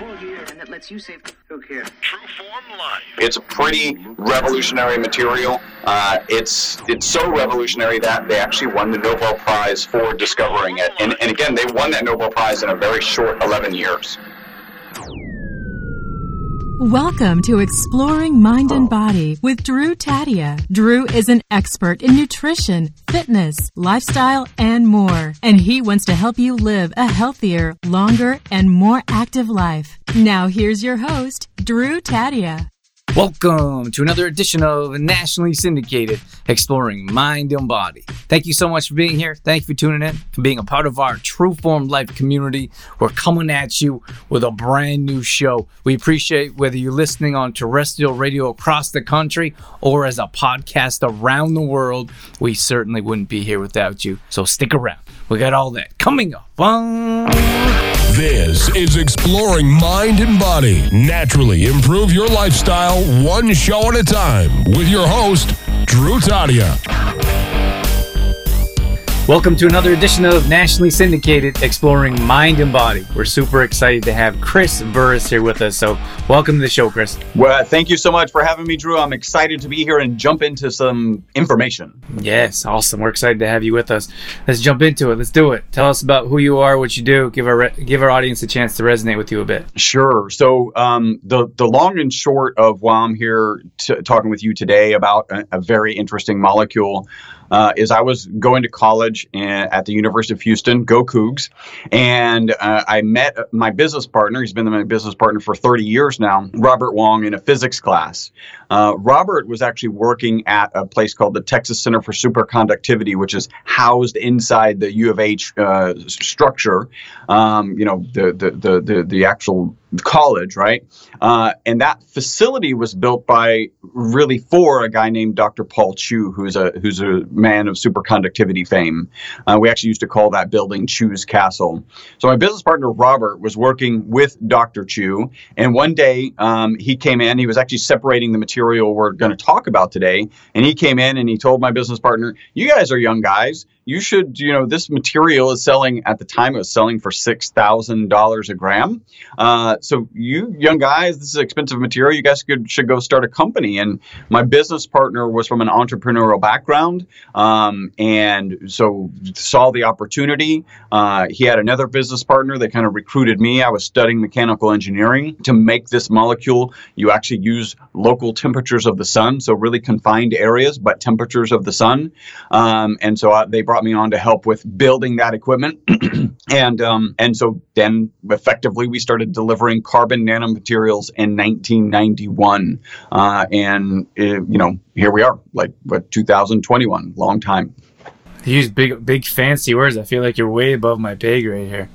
and that lets you save. Who cares? Trueform Life. It's a pretty revolutionary material. Uh, it's it's so revolutionary that they actually won the Nobel Prize for discovering it. And, and again, they won that Nobel Prize in a very short 11 years. Welcome to Exploring Mind and Body with Drew Tadia. Drew is an expert in nutrition, fitness, lifestyle, and more. And he wants to help you live a healthier, longer, and more active life. Now here's your host, Drew Tadia. Welcome to another edition of Nationally Syndicated Exploring Mind and Body. Thank you so much for being here. Thank you for tuning in and being a part of our True Form Life community. We're coming at you with a brand new show. We appreciate whether you're listening on terrestrial radio across the country or as a podcast around the world. We certainly wouldn't be here without you. So stick around. We got all that coming up. This is Exploring Mind and Body. Naturally improve your lifestyle one show at a time with your host, Drew Tadia. Welcome to another edition of Nationally Syndicated Exploring Mind and Body. We're super excited to have Chris Burres here with us. So, welcome to the show, Chris. Well, thank you so much for having me, Drew. I'm excited to be here and jump into some information. Yes, awesome. We're excited to have you with us. Let's jump into it. Let's do it. Tell us about who you are, what you do. Give our give our audience a chance to resonate with you a bit. Sure. So, um, the the long and short of why I'm here t- talking with you today about a, a very interesting molecule uh, is I was going to college at the University of Houston, go Cougs, and uh, I met my business partner. He's been my business partner for 30 years now, Robert Wong, in a physics class. Uh, Robert was actually working at a place called the Texas Center for Superconductivity, which is housed inside the U of H uh, structure. Um, you know, the, the the the the actual college, right? Uh, and that facility was built by really for a guy named Dr. Paul Chu, who's a who's a man of superconductivity fame. Uh, we actually used to call that building Chu's Castle. So my business partner Robert was working with Dr. Chu, and one day um, he came in. He was actually separating the material we're going to talk about today, and he came in and he told my business partner, "You guys are young guys." You should, you know, this material is selling at the time it was selling for six thousand dollars a gram. Uh, so you young guys, this is expensive material. You guys could, should go start a company. And my business partner was from an entrepreneurial background, um, and so saw the opportunity. Uh, he had another business partner that kind of recruited me. I was studying mechanical engineering to make this molecule. You actually use local temperatures of the sun, so really confined areas, but temperatures of the sun. Um, and so I, they brought me on to help with building that equipment, and um, and so then effectively we started delivering carbon nanomaterials in 1991, uh, and uh, you know here we are, like what 2021, long time. Use big, big fancy words. I feel like you're way above my pay grade here.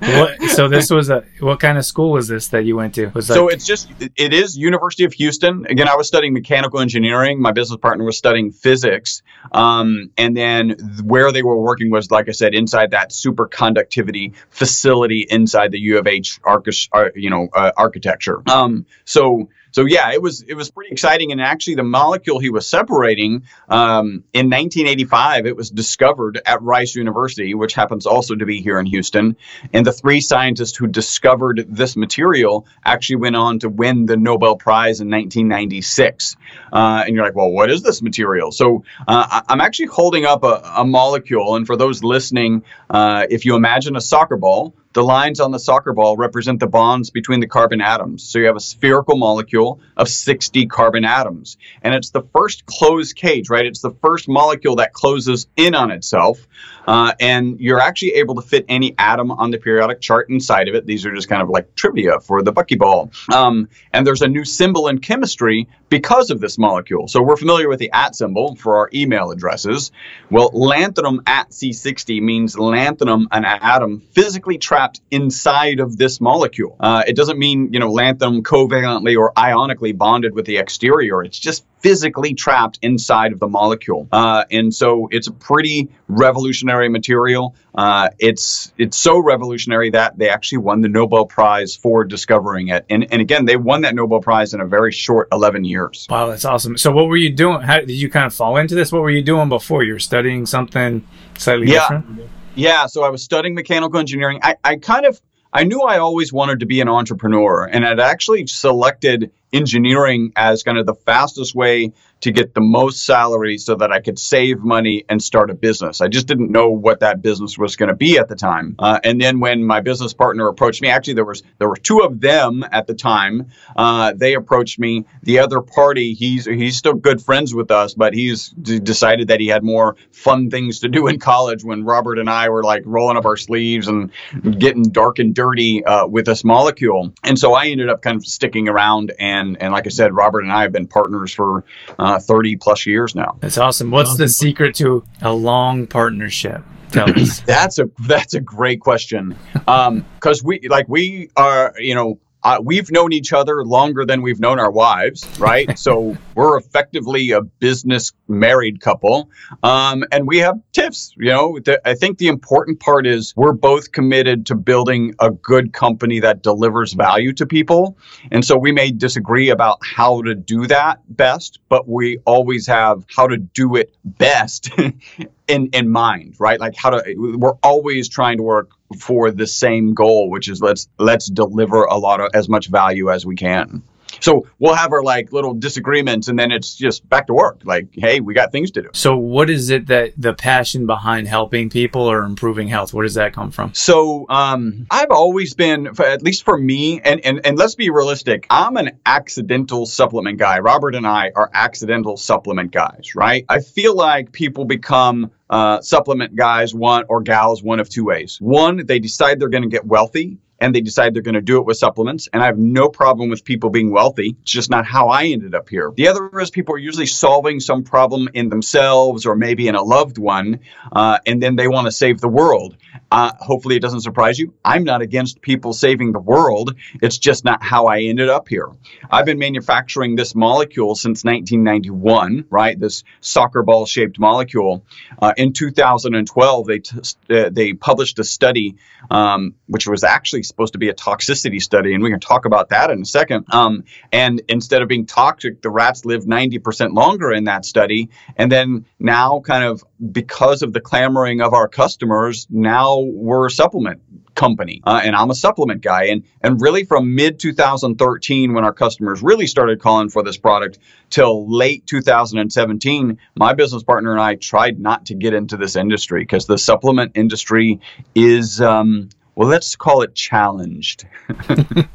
What, so this was a what kind of school was this that you went to? Was so it's just it is University of Houston. Again, I was studying mechanical engineering. My business partner was studying physics, um, and then where they were working was, like I said, inside that superconductivity facility inside the U of H, arch, uh, you know, uh, architecture. Um, so so yeah, it was it was pretty exciting. And actually, the molecule he was separating um, in 1985, it was discovered at Rice University, which happens also to be here in Houston. And the three scientists who discovered this material actually went on to win the Nobel Prize in 1996. Uh, and you're like, well, what is this material? So uh, I'm actually holding up a, a, molecule. And for those listening, uh, if you imagine a soccer ball the lines on the soccer ball represent the bonds between the carbon atoms. So you have a spherical molecule of 60 carbon atoms. And it's the first closed cage, right? It's the first molecule that closes in on itself. Uh, and you're actually able to fit any atom on the periodic chart inside of it. These are just kind of like trivia for the buckyball. Um, and there's a new symbol in chemistry because of this molecule. So we're familiar with the at symbol for our email addresses. Well, lanthanum at C60 means lanthanum, an atom physically trapped inside of this molecule. Uh, it doesn't mean, you know, lanthanum covalently or ionically bonded with the exterior. It's just physically trapped inside of the molecule. Uh, and so it's a pretty revolutionary material. Uh, it's it's so revolutionary that they actually won the Nobel Prize for discovering it. And and again, they won that Nobel Prize in a very short 11 years. Wow, that's awesome. So what were you doing? How did you kind of fall into this? What were you doing before? You were studying something slightly yeah. different? Yeah, so I was studying mechanical engineering. I, I kind of I knew I always wanted to be an entrepreneur, and I'd actually selected engineering as kind of the fastest way to get the most salary so that I could save money and start a business. I just didn't know what that business was going to be at the time. Uh, and then when my business partner approached me, actually there was there were two of them at the time. Uh, they approached me. The other party, he's he's still good friends with us, but he's d- decided that he had more fun things to do in college. When Robert and I were like rolling up our sleeves and getting dark and dirty uh, with this molecule, and so I ended up kind of sticking around. And and like I said, Robert and I have been partners for uh, 30 plus years now. That's awesome. What's the secret to a long partnership? Tell us. That's a that's a great question. Um, because we like we are you know uh, we've known each other longer than we've known our wives, right? so we're effectively a business married couple, um, and we have tiffs. You know, the, I think the important part is we're both committed to building a good company that delivers value to people, and so we may disagree about how to do that best, but we always have how to do it best in in mind, right? Like how to we're always trying to work for the same goal, which is let's let's deliver a lot of as much value as we can. So we'll have our like little disagreements and then it's just back to work. Like, hey, we got things to do. So, what is it that the passion behind helping people or improving health? Where does that come from? So um, I've always been, at least for me, and, and and let's be realistic. I'm an accidental supplement guy. Robert and I are accidental supplement guys, right? I feel like people become uh, supplement guys one or gals one of two ways. One, they decide they're going to get wealthy and they decide they're going to do it with supplements. And I have no problem with people being wealthy. It's just not how I ended up here. The other is people are usually solving some problem in themselves or maybe in a loved one, uh, and then they want to save the world. Uh, hopefully, it doesn't surprise you. I'm not against people saving the world. It's just not how I ended up here. I've been manufacturing this molecule since 1991, right? This soccer ball shaped molecule. Uh, in 2012, they t- uh, they published a study, um, which was actually supposed to be a toxicity study, and we can talk about that in a second. Um, and instead of being toxic, the rats lived 90% longer in that study. And then now, kind of because of the clamoring of our customers, now we're a supplement company uh, and i'm a supplement guy and and really from mid 2013 when our customers really started calling for this product till late 2017 my business partner and i tried not to get into this industry because the supplement industry is um, well let's call it challenged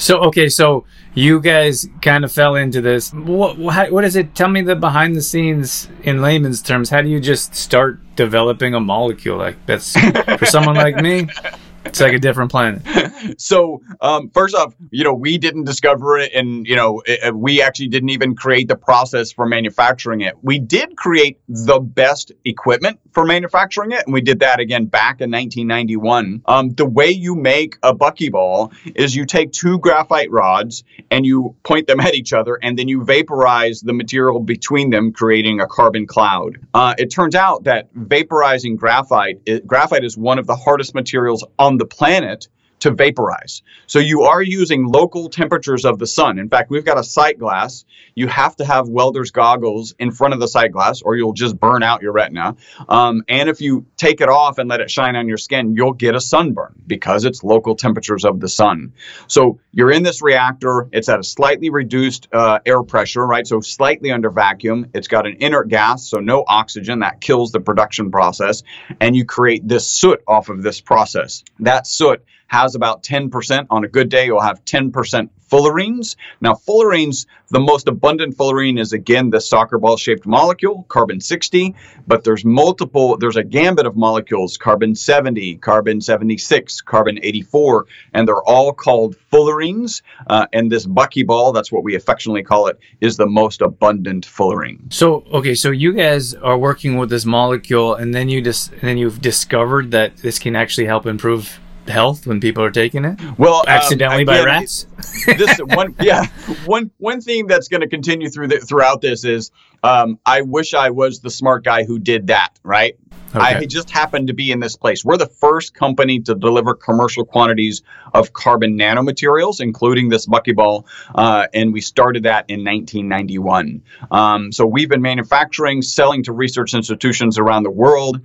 So, okay, so you guys kind of fell into this. What, what, what is it? Tell me the behind the scenes in layman's terms. How do you just start developing a molecule like that's for someone like me? It's like a different planet. so um, first off, you know, we didn't discover it, and you know, it, we actually didn't even create the process for manufacturing it. We did create the best equipment for manufacturing it, and we did that again back in 1991. Um, the way you make a buckyball is you take two graphite rods and you point them at each other, and then you vaporize the material between them, creating a carbon cloud. Uh, it turns out that vaporizing graphite, it, graphite is one of the hardest materials on the planet to vaporize. So you are using local temperatures of the sun. In fact, we've got a sight glass. You have to have welder's goggles in front of the sight glass or you'll just burn out your retina. Um, and if you take it off and let it shine on your skin, you'll get a sunburn because it's local temperatures of the sun. So you're in this reactor. It's at a slightly reduced uh, air pressure, right? So slightly under vacuum. It's got an inert gas, so no oxygen. That kills the production process. And you create this soot off of this process. That soot has about 10%. On a good day, you'll have 10% fullerenes. Now, fullerenes, the most abundant fullerene is again the soccer ball shaped molecule, carbon 60, but there's multiple, there's a gambit of molecules, carbon 70, carbon 76, carbon 84, and they're all called fullerenes. Uh, and this buckyball, that's what we affectionately call it, is the most abundant fullerene. So, okay, so you guys are working with this molecule, and then you just, and then you've discovered that this can actually help improve health when people are taking it? Well, accidentally um, by rats. this one, yeah, one one thing that's going to continue through the, throughout this is um, I wish I was the smart guy who did that, right? I just happened to be in this place. We're the first company to deliver commercial quantities of carbon nanomaterials, including this buckyball, uh, and we started that in 1991. Um, so we've been manufacturing, selling to research institutions around the world.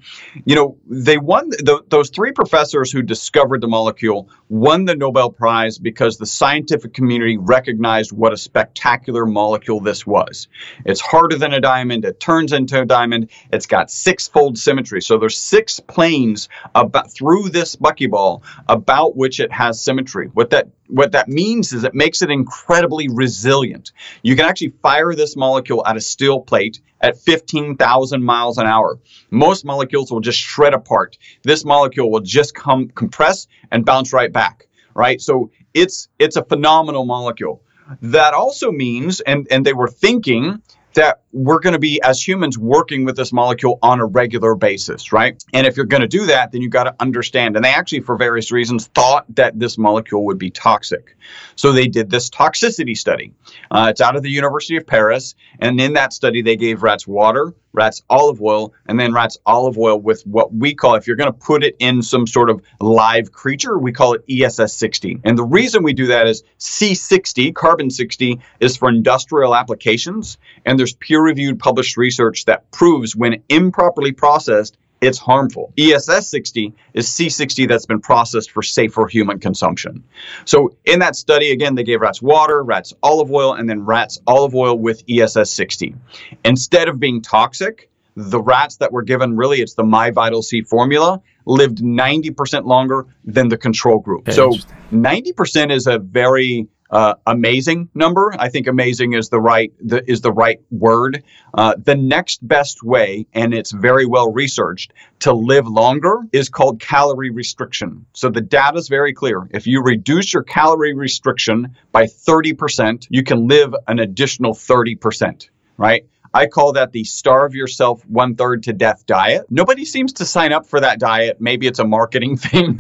You know, they won th those three professors who discovered the molecule won the Nobel Prize because the scientific community recognized what a spectacular molecule this was. It's harder than a diamond. It turns into a diamond. It's got six-fold symmetry. So there's six planes about through this buckyball about which it has symmetry. What that what that means is it makes it incredibly resilient. You can actually fire this molecule at a steel plate at 15,000 miles an hour. Most molecules will just shred apart. This molecule will just come compress and bounce right back, right? So it's it's a phenomenal molecule. That also means and and they were thinking that we're going to be as humans working with this molecule on a regular basis, right? And if you're going to do that, then you've got to understand. And they actually, for various reasons, thought that this molecule would be toxic. So they did this toxicity study. Uh, it's out of the University of Paris. And in that study, they gave rats water, rats olive oil, and then rats olive oil with what we call, if you're going to put it in some sort of live creature, we call it ESS 60. And the reason we do that is C60, carbon 60, is for industrial applications. And there's peer reviewed published research that proves when improperly processed, it's harmful. ESS 60 is C60 that's been processed for safer human consumption. So, in that study, again, they gave rats water, rats olive oil, and then rats olive oil with ESS 60. Instead of being toxic, the rats that were given really it's the My Vital C formula lived 90% longer than the control group. So 90% is a very uh, amazing number. I think amazing is the right the, is the right word. Uh, the next best way, and it's very well researched, to live longer is called calorie restriction. So the data is very clear. If you reduce your calorie restriction by 30%, you can live an additional 30%. Right? I call that the starve yourself one third to death diet. Nobody seems to sign up for that diet. Maybe it's a marketing thing.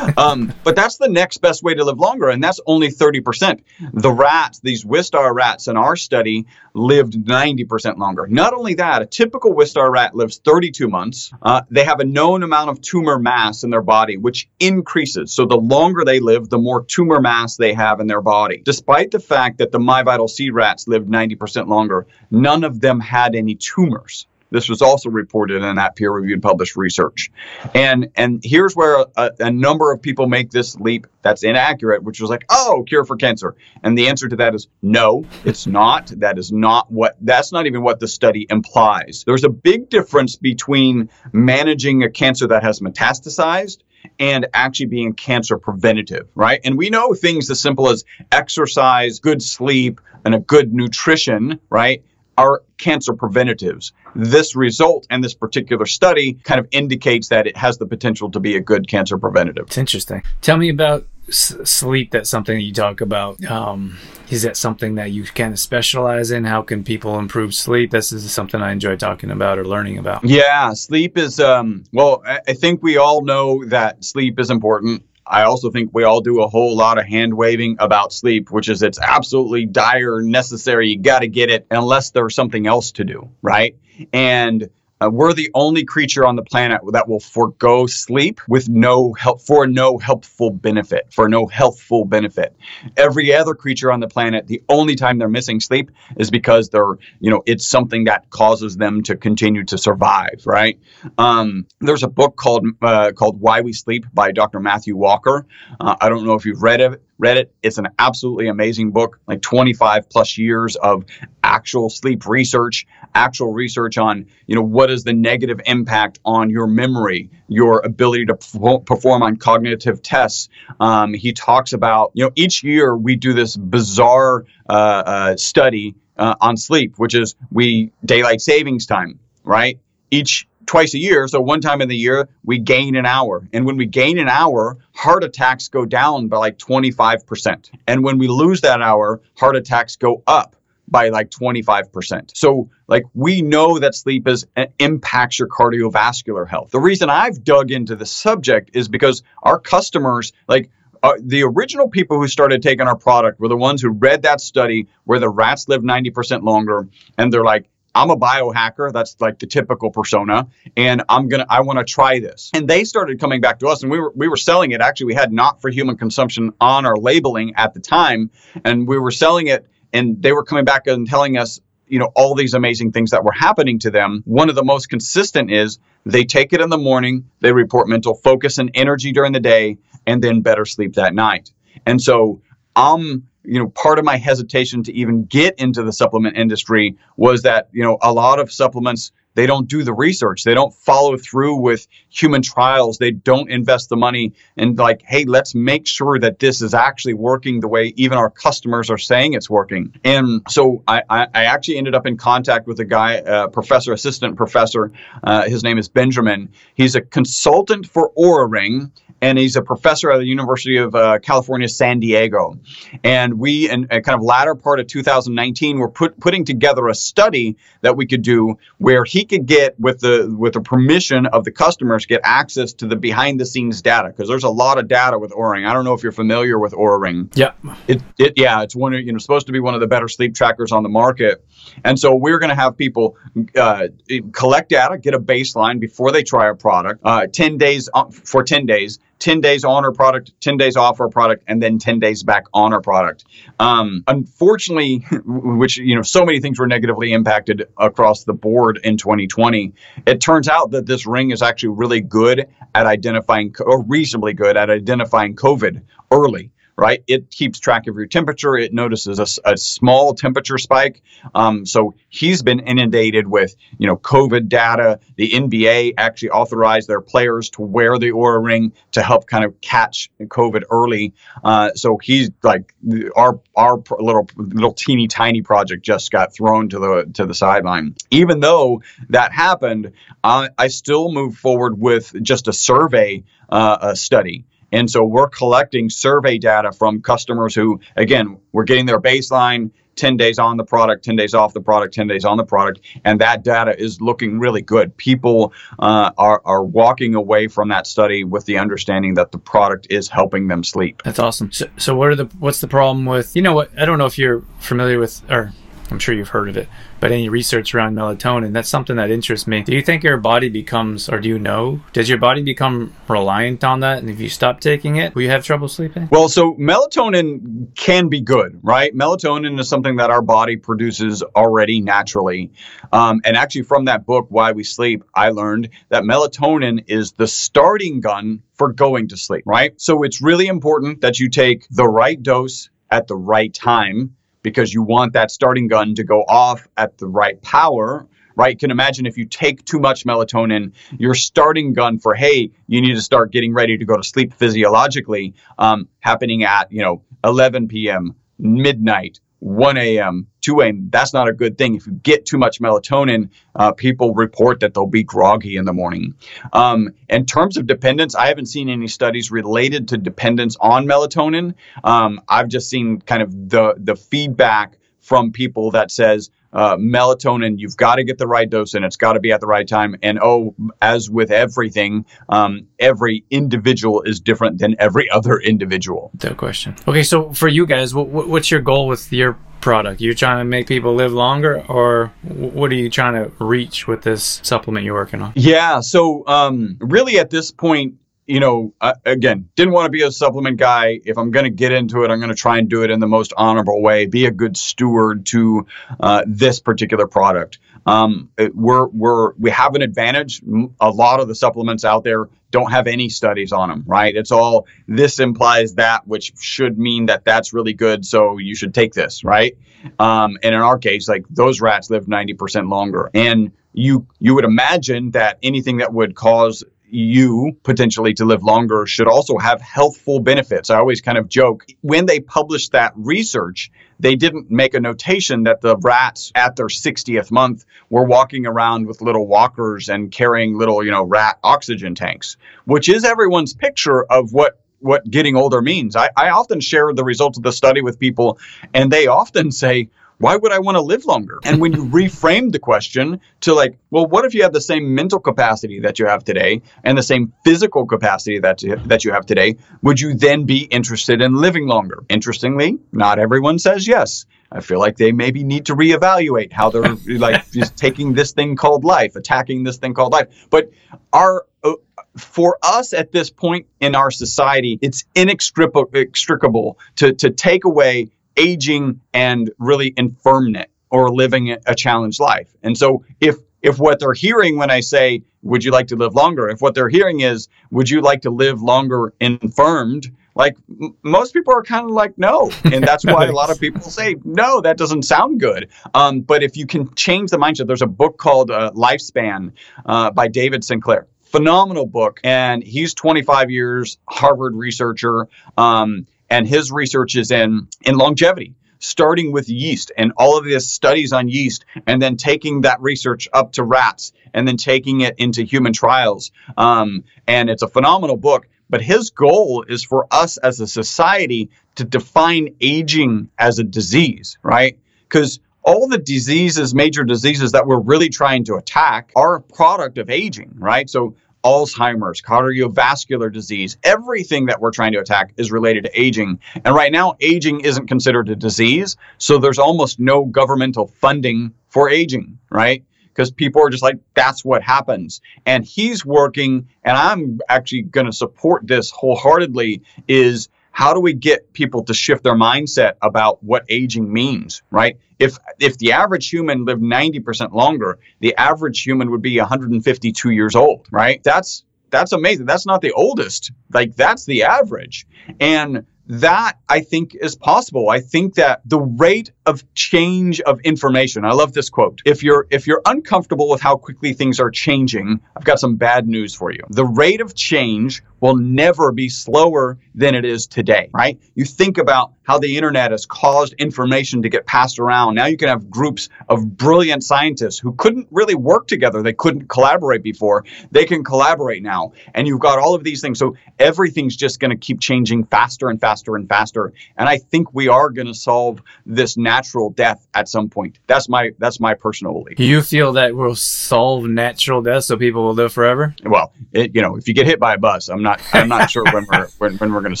um, but that's the next best way to live longer, and that's only 30%. The rats, these Wistar rats in our study, lived 90% longer. Not only that, a typical Wistar rat lives 32 months. Uh, they have a known amount of tumor mass in their body, which increases. So the longer they live, the more tumor mass they have in their body. Despite the fact that the MyVital C rats lived 90% longer, none of them had any tumors. This was also reported in that peer-reviewed published research. And and here's where a, a number of people make this leap that's inaccurate, which was like, oh, cure for cancer. And the answer to that is no, it's not. That is not what that's not even what the study implies. There's a big difference between managing a cancer that has metastasized and actually being cancer preventative, right? And we know things as simple as exercise, good sleep, and a good nutrition, right? Are cancer preventatives. This result and this particular study kind of indicates that it has the potential to be a good cancer preventative. It's interesting. Tell me about s- sleep. That's something that you talk about. Um, is that something that you kind of specialize in? How can people improve sleep? This is something I enjoy talking about or learning about. Yeah, sleep is um well, I, I think we all know that sleep is important. I also think we all do a whole lot of hand waving about sleep, which is it's absolutely dire necessary. You got to get it unless there's something else to do, right? And uh, we're the only creature on the planet that will forego sleep with no help for no helpful benefit, for no healthful benefit. Every other creature on the planet, the only time they're missing sleep is because they're, you know, it's something that causes them to continue to survive, right? Um, there's a book called uh, called Why We Sleep by Dr. Matthew Walker. Uh, I don't know if you've read it. Read it. It's an absolutely amazing book, like 25 plus years of actual sleep research, actual research on, you know, what is the negative impact on your memory, your ability to perfor- perform on cognitive tests. Um, he talks about, you know, each year we do this bizarre uh, uh, study uh, on sleep, which is we daylight savings time, right? Each twice a year. So one time in the year, we gain an hour. And when we gain an hour, heart attacks go down by like 25%. And when we lose that hour, heart attacks go up by like 25%. So like we know that sleep is uh, impacts your cardiovascular health. The reason I've dug into the subject is because our customers like uh, the original people who started taking our product were the ones who read that study where the rats live 90% longer and they're like I'm a biohacker. That's like the typical persona. And I'm going to, I want to try this. And they started coming back to us and we were, we were selling it. Actually, we had not for human consumption on our labeling at the time. And we were selling it and they were coming back and telling us, you know, all these amazing things that were happening to them. One of the most consistent is they take it in the morning, they report mental focus and energy during the day, and then better sleep that night. And so I'm you know part of my hesitation to even get into the supplement industry was that you know a lot of supplements they don't do the research. They don't follow through with human trials. They don't invest the money and like hey let's make sure that this is actually working the way even our customers are saying it's working. And so i, I, actually ended up in contact with a guy uh, professor assistant professor uh, his name is benjamin. He's a consultant for Oura Ring and he's a professor at the University of uh, California, San Diego. And we, in a kind of latter part of 2019, were put, putting together a study that we could do where he could get, with the with the permission of the customers, get access to the behind the scenes data because there's a lot of data with Oura Ring. I don't know if you're familiar with Oura Ring. Yeah. It, it yeah, it's one of, you know supposed to be one of the better sleep trackers on the market. And so we're going to have people uh, collect data, get a baseline before they try a product, uh, 10 days uh, for 10 days 10 days on our product, 10 days off our product, and then 10 days back on our product. Um, unfortunately, which, you know, so many things were negatively impacted across the board in 2020, it turns out that this ring is actually really good at identifying, or reasonably good at identifying COVID early right? It keeps track of your temperature. It notices a, a small temperature spike. Um, so he's been inundated with, you know, COVID data. The NBA actually authorized their players to wear the Oura Ring to help kind of catch COVID early. Uh, so he's like our our little little teeny tiny project just got thrown to the to the sideline. Even though that happened, uh, I still move forward with just a survey uh, a study. And so we're collecting survey data from customers who, again, we're getting their baseline 10 days on the product, 10 days off the product, 10 days on the product. And that data is looking really good. People uh, are, are walking away from that study with the understanding that the product is helping them sleep. That's awesome. So, so what are the, what's the problem with, you know what, I don't know if you're familiar with, or I'm sure you've heard of it, but any research around melatonin, that's something that interests me. Do you think your body becomes, or do you know, does your body become reliant on that? And if you stop taking it, will you have trouble sleeping? Well, so melatonin can be good, right? Melatonin is something that our body produces already naturally. Um, and actually, from that book, Why We Sleep, I learned that melatonin is the starting gun for going to sleep, right? So it's really important that you take the right dose at the right time because you want that starting gun to go off at the right power right? You can imagine if you take too much melatonin, your starting gun for, hey, you need to start getting ready to go to sleep physiologically, um, happening at, you know, 11 p.m., midnight, 1 a.m., 2 a.m. That's not a good thing. If you get too much melatonin, uh, people report that they'll be groggy in the morning. Um, in terms of dependence, I haven't seen any studies related to dependence on melatonin. Um, I've just seen kind of the the feedback from people that says uh, melatonin, you've got to get the right dose and it's got to be at the right time. And oh, as with everything, um, every individual is different than every other individual. No question. Okay, so for you guys, what, what's your goal with your product? You're trying to make people live longer, or what are you trying to reach with this supplement you're working on? Yeah, so um, really at this point, you know, uh, again, didn't want to be a supplement guy. If I'm going to get into it, I'm going to try and do it in the most honorable way, be a good steward to uh, this particular product. Um, it, we're, we're, we have an advantage. A lot of the supplements out there don't have any studies on them, right? It's all this implies that, which should mean that that's really good. So you should take this, right? Um, and in our case, like those rats live 90% longer. And you, you would imagine that anything that would cause you potentially to live longer should also have healthful benefits. I always kind of joke when they published that research, they didn't make a notation that the rats at their 60th month were walking around with little walkers and carrying little, you know, rat oxygen tanks, which is everyone's picture of what what getting older means. I, I often share the results of the study with people, and they often say, why would I want to live longer? And when you reframe the question to like, well, what if you have the same mental capacity that you have today and the same physical capacity that you, that you have today, would you then be interested in living longer? Interestingly, not everyone says yes. I feel like they maybe need to reevaluate how they're like just taking this thing called life, attacking this thing called life. But our uh, for us at this point in our society, it's inextricable to to take away aging and really infirmness or living a challenged life. And so if if what they're hearing when I say, would you like to live longer? If what they're hearing is, would you like to live longer infirmed? Like m- most people are kind of like, no. And that's why a lot of people say, no, that doesn't sound good. Um, but if you can change the mindset, there's a book called uh, Lifespan uh, by David Sinclair. Phenomenal book. And he's 25 years Harvard researcher. Um, and his research is in in longevity starting with yeast and all of these studies on yeast and then taking that research up to rats and then taking it into human trials. Um, and it's a phenomenal book but his goal is for us as a society to define aging as a disease right? Because all the diseases major diseases that we're really trying to attack are a product of aging right? So Alzheimer's, cardiovascular disease, everything that we're trying to attack is related to aging. And right now, aging isn't considered a disease. So there's almost no governmental funding for aging, right? Because people are just like, that's what happens. And he's working, and I'm actually going to support this wholeheartedly, is how do we get people to shift their mindset about what aging means, right? If if the average human lived 90% longer, the average human would be 152 years old, right? That's that's amazing. That's not the oldest. Like that's the average. And that I think is possible. I think that the rate of change of information. I love this quote. If you're if you're uncomfortable with how quickly things are changing, I've got some bad news for you. The rate of change will never be slower than it is today, right? You think about how the internet has caused information to get passed around. Now you can have groups of brilliant scientists who couldn't really work together. They couldn't collaborate before. They can collaborate now. And you've got all of these things. So everything's just going to keep changing faster and faster and faster. And I think we are going to solve this natural death at some point. That's my that's my personal belief. You feel that we'll solve natural death so people will live forever? Well, it, you know, if you get hit by a bus, I'm not I'm not sure when we're when, when we're going to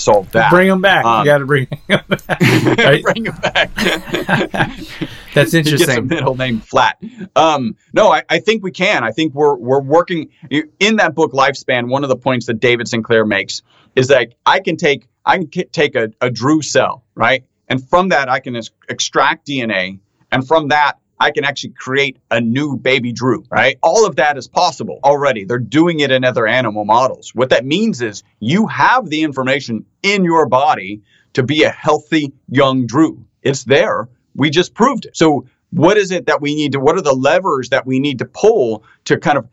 solve that. Bring them back. Um, you got to bring them back. Right? Bring it back. That's He interesting. middle name flat. Um, no, I, I think we can. I think we're we're working in that book Lifespan. One of the points that David Sinclair makes is that I can take I can take a, a Drew cell, right, and from that I can ex- extract DNA, and from that I can actually create a new baby Drew, right? All of that is possible already. They're doing it in other animal models. What that means is you have the information in your body to be a healthy young Drew. It's there. We just proved it. So what is it that we need to what are the levers that we need to pull to kind of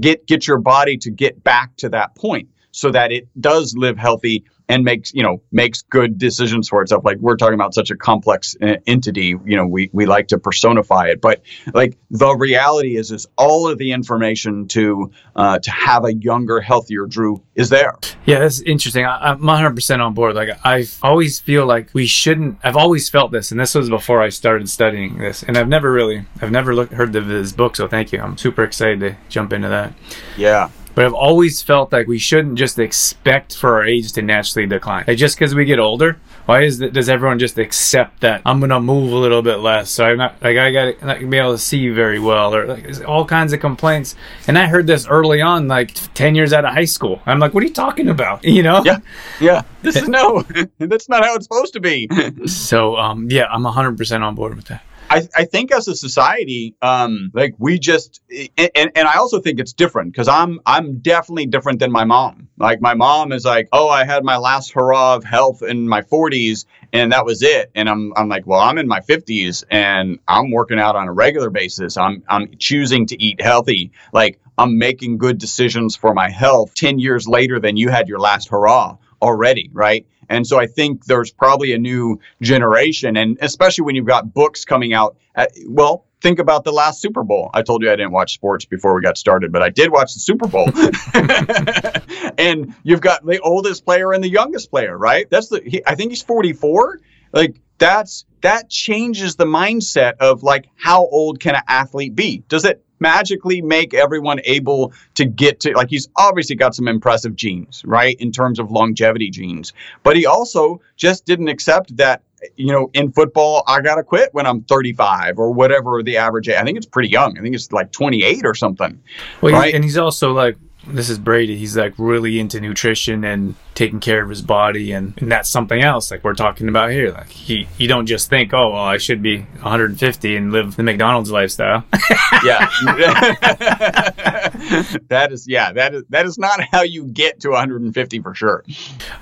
get get your body to get back to that point so that it does live healthy and makes you know makes good decisions for itself like we're talking about such a complex uh, entity you know we we like to personify it but like the reality is is all of the information to uh, to have a younger healthier drew is there Yeah, that's interesting. I, I'm 100% on board. Like, I always feel like we shouldn't. I've always felt this, and this was before I started studying this. And I've never really, I've never looked, heard of this book. So thank you. I'm super excited to jump into that. yeah But I've always felt like we shouldn't just expect for our age to naturally decline. Like just because we get older, why is that? Does everyone just accept that I'm gonna move a little bit less? So I'm not like I got not gonna be able to see very well, or like all kinds of complaints. And I heard this early on, like ten years out of high school. I'm like, what are you talking about? You know? yeah yeah this is no that's not how it's supposed to be So um, yeah, I'm 100% on board with that. I, I think as a society, um, like we just, and, and, I also think it's different because I'm I'm definitely different than my mom. Like my mom is like, oh, I had my last hurrah of health in my 40s, and that was it. And I'm I'm like, well, I'm in my 50s, and I'm working out on a regular basis. I'm I'm choosing to eat healthy. Like I'm making good decisions for my health. Ten years later than you had your last hurrah already, right? And so I think there's probably a new generation, and especially when you've got books coming out. At, well, think about the last Super Bowl. I told you I didn't watch sports before we got started, but I did watch the Super Bowl. and you've got the oldest player and the youngest player, right? That's the. He, I think he's 44. Like that's that changes the mindset of like how old can an athlete be? Does it magically make everyone able to get to like he's obviously got some impressive genes, right? In terms of longevity genes. But he also just didn't accept that you know, in football, I got to quit when I'm 35 or whatever the average age. I think it's pretty young. I think it's like 28 or something. Well, right? and he's also like this is Brady. He's like really into nutrition and taking care of his body, and, and that's something else. Like we're talking about here. Like he, you don't just think, oh, well, I should be 150 and live the McDonald's lifestyle. yeah, that is yeah that is that is not how you get to 150 for sure.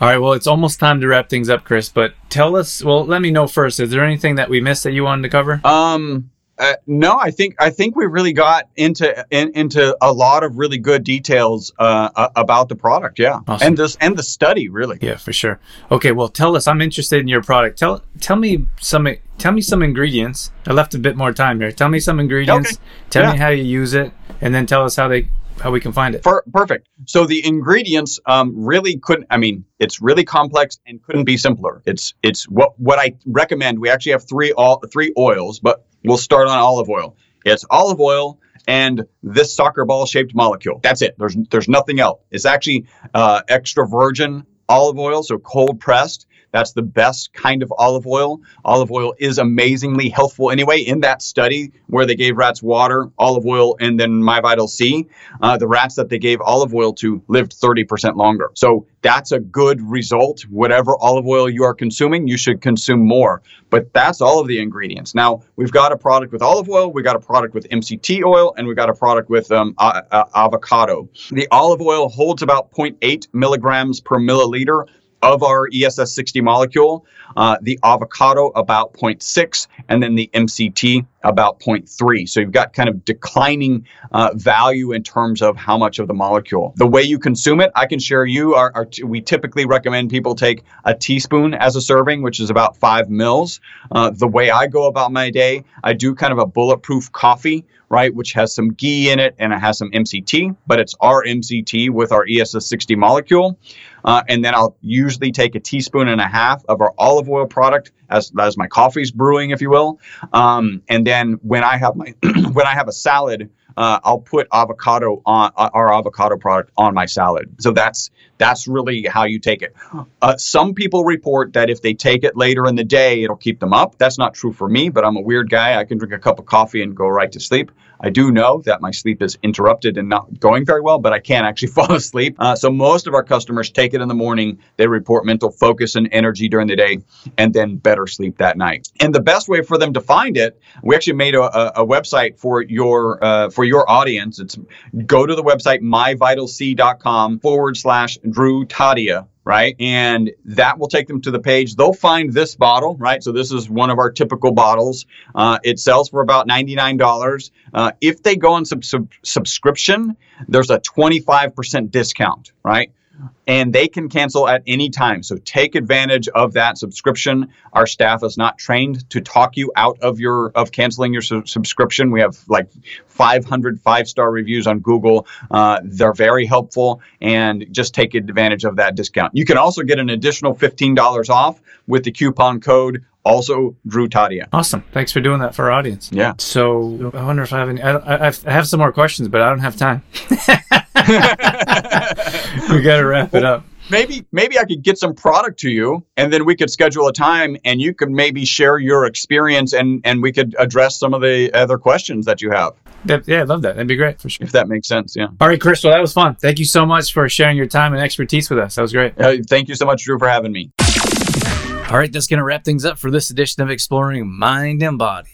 All right, well, it's almost time to wrap things up, Chris. But tell us. Well, let me know first. Is there anything that we missed that you wanted to cover? Um. Uh, no, I think I think we really got into in, into a lot of really good details uh, about the product. Yeah, awesome. and this and the study really. Yeah, for sure. Okay, well, tell us. I'm interested in your product. Tell tell me some tell me some ingredients. I left a bit more time here. Tell me some ingredients. Okay. Tell yeah. me how you use it, and then tell us how they how we can find it. Perfect. So the ingredients um, really couldn't. I mean, it's really complex and couldn't be simpler. It's it's what what I recommend. We actually have three all three oils, but We'll start on olive oil. It's olive oil and this soccer ball shaped molecule. That's it. There's there's nothing else. It's actually uh, extra virgin olive oil, so cold pressed. That's the best kind of olive oil. Olive oil is amazingly healthful anyway. In that study where they gave rats water, olive oil, and then My Vital C, uh, the rats that they gave olive oil to lived 30% longer. So that's a good result. Whatever olive oil you are consuming, you should consume more. But that's all of the ingredients. Now, we've got a product with olive oil, we got a product with MCT oil, and we got a product with um, avocado. The olive oil holds about 0.8 milligrams per milliliter of our ESS 60 molecule, uh, the avocado about 0.6, and then the MCT about 0.3. So you've got kind of declining uh, value in terms of how much of the molecule. The way you consume it, I can share you. Our, our we typically recommend people take a teaspoon as a serving, which is about five mils. Uh, the way I go about my day, I do kind of a bulletproof coffee right, which has some ghee in it and it has some MCT, but it's our MCT with our ESS 60 molecule. Uh, and then I'll usually take a teaspoon and a half of our olive oil product as, as my coffee's brewing, if you will. Um, and then when I have my when I have a salad, uh, I'll put avocado on uh, our avocado product on my salad. So that's that's really how you take it. Uh, some people report that if they take it later in the day, it'll keep them up. That's not true for me, but I'm a weird guy. I can drink a cup of coffee and go right to sleep. I do know that my sleep is interrupted and not going very well, but I can't actually fall asleep. Uh, so most of our customers take it in the morning. They report mental focus and energy during the day, and then better sleep that night. And the best way for them to find it, we actually made a, a, website for your uh, for your audience. It's go to the website myvitalc.com forward slash Drew Tadia right? And that will take them to the page. They'll find this bottle, right? So this is one of our typical bottles. Uh, it sells for about $99. Uh, if they go on sub- sub- subscription, there's a 25% discount, right? And they can cancel at any time. So take advantage of that subscription. Our staff is not trained to talk you out of your of canceling your su- subscription. We have like 500 five-star reviews on Google. Uh, they're very helpful and just take advantage of that discount. You can also get an additional $15 off with the coupon code also Drew Tadia. Awesome. Thanks for doing that for our audience. Yeah. So I wonder if I have any, I, I have some more questions, but I don't have time. we got to wrap it up. Maybe maybe I could get some product to you and then we could schedule a time and you could maybe share your experience and and we could address some of the other questions that you have. That, yeah, I love that. That'd be great for sure. If that makes sense, yeah. All right, Crystal, that was fun. Thank you so much for sharing your time and expertise with us. That was great. Uh, thank you so much, Drew, for having me. All right, that's going to wrap things up for this edition of Exploring Mind and Body.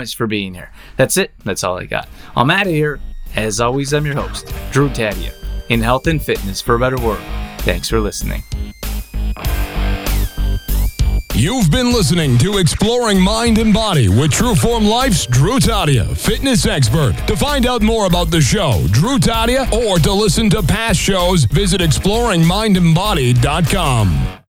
much for being here. That's it. That's all I got. I'm out of here. As always, I'm your host, Drew Tadia, in health and fitness for a better world. Thanks for listening. You've been listening to Exploring Mind and Body with Trueform Life's Drew Tadia, fitness expert. To find out more about the show, Drew Tadia, or to listen to past shows, visit exploringmindandbody.com.